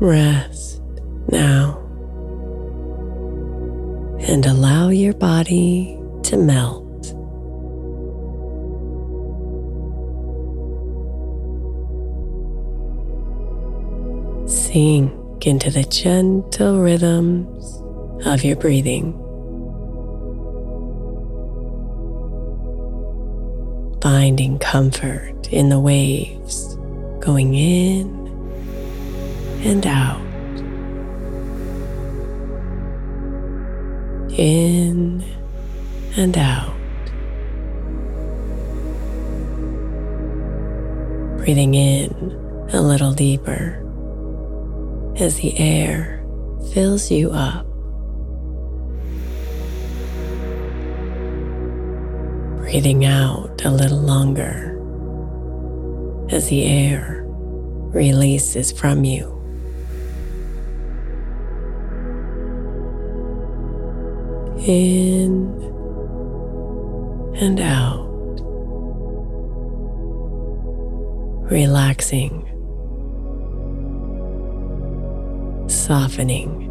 Rest now and allow your body to melt. Sink into the gentle rhythms of your breathing. Finding comfort in the waves going in and out. In and out. Breathing in a little deeper as the air fills you up. Breathing out a little longer as the air releases from you. In and out, relaxing, softening,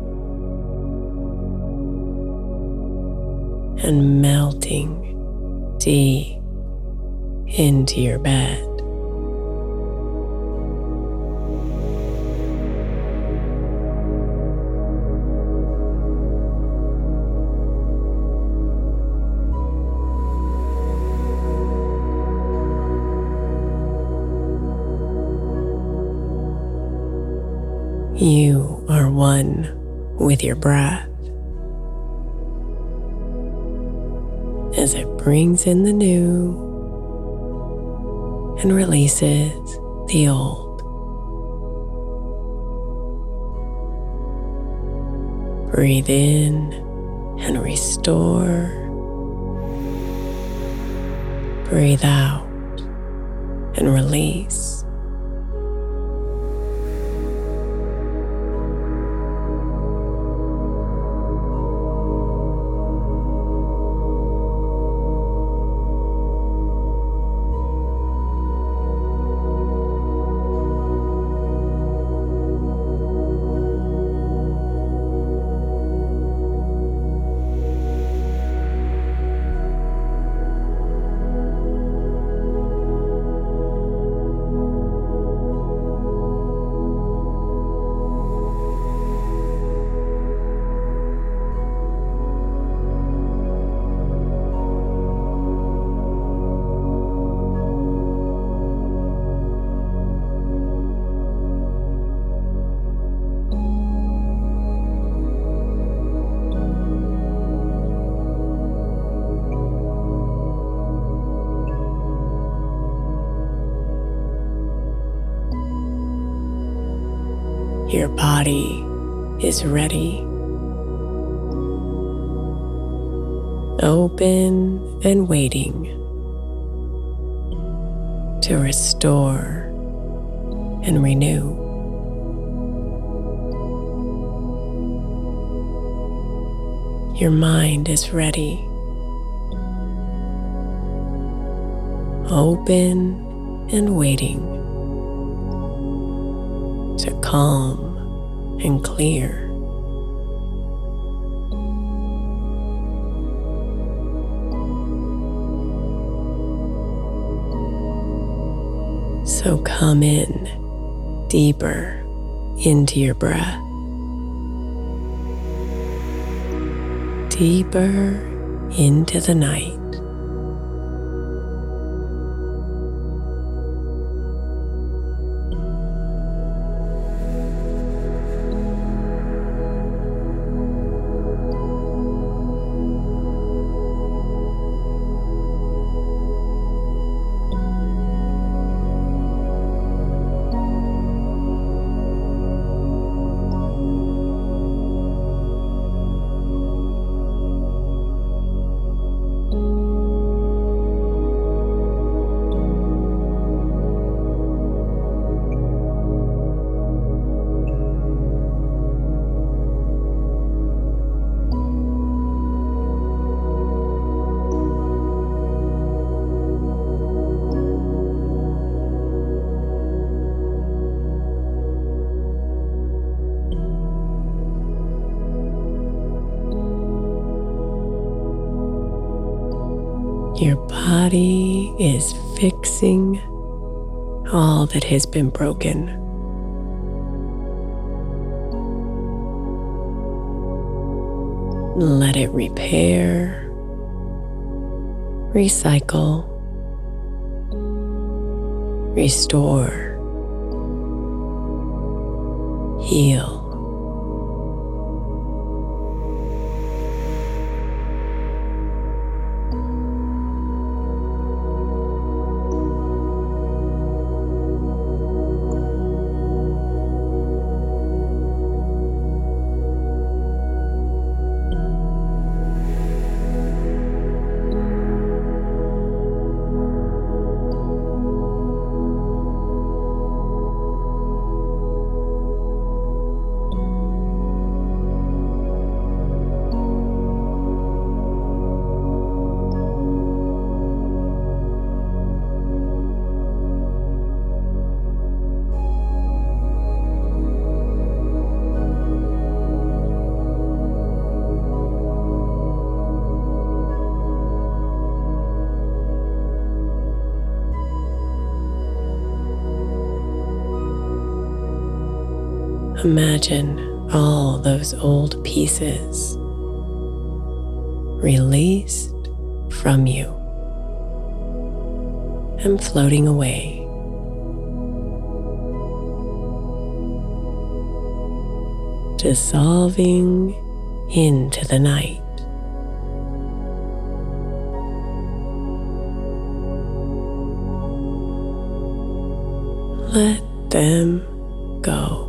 and melting deep into your bed. One with your breath as it brings in the new and releases the old. Breathe in and restore. Breathe out and release. Your body is ready. Open and waiting to restore and renew. Your mind is ready open and waiting calm and clear. So come in deeper into your breath. Deeper into the night. That has been broken. Let it repair, recycle, restore, heal. Imagine all those old pieces released from you and floating away. Dissolving into the night. Let them go.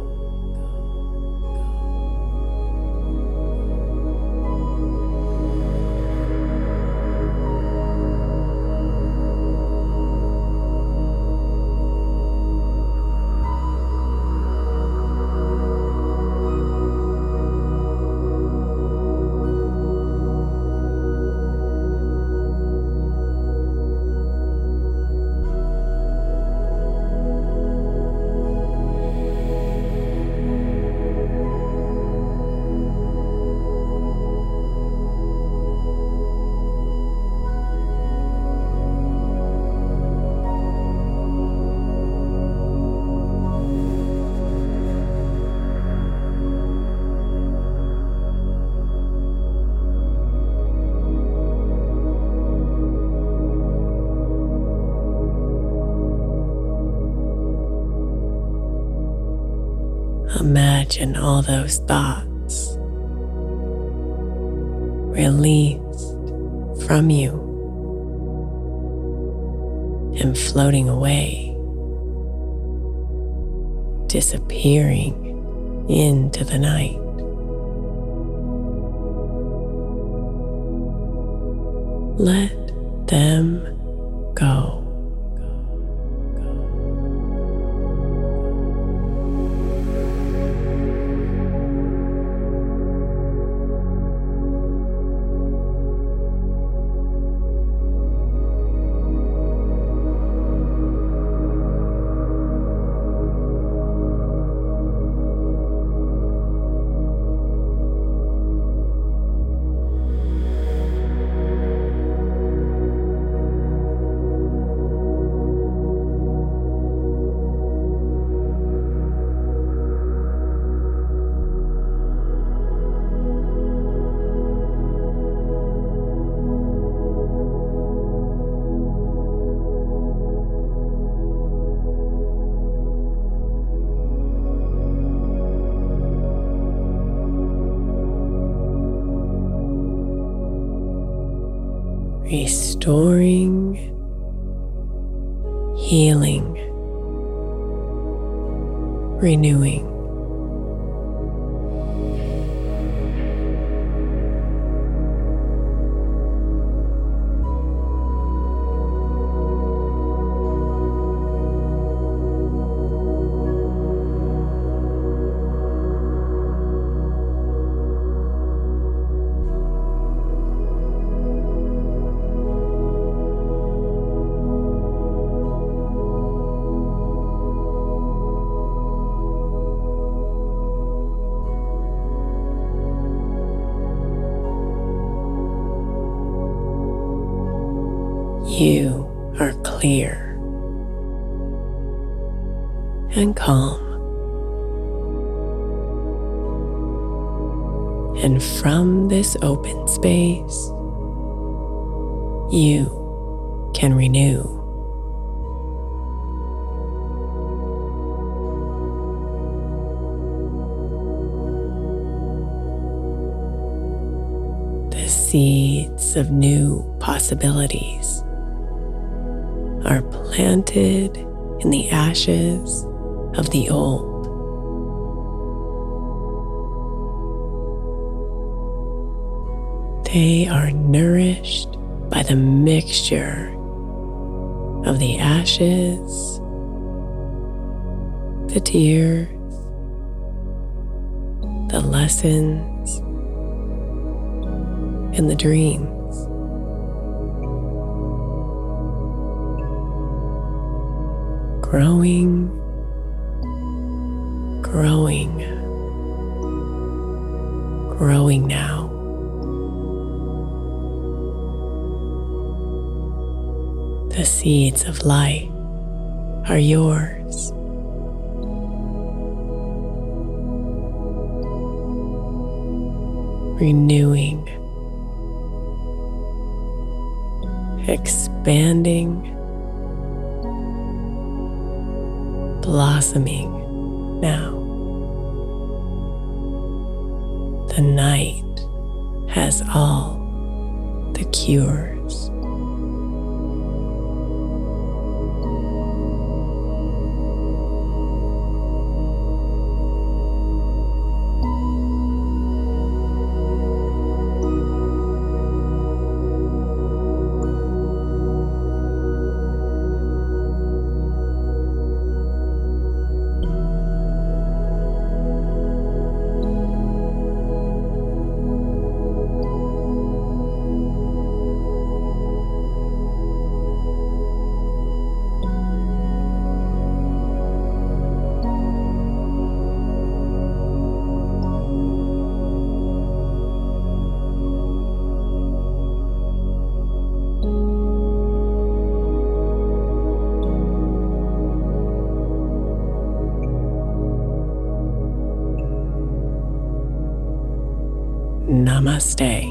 Imagine all those thoughts released from you and floating away, disappearing into the night. Let them go. Restoring, healing, renewing. You are clear and calm. And from this open space, you can renew. The seeds of new possibilities are planted in the ashes of the old. They are nourished by the mixture of the ashes, the tears, the lessons, and the dreams. Growing, growing, growing now. The seeds of light are yours. Renewing, expanding blossoming now. The night has all the cures. Beautiful.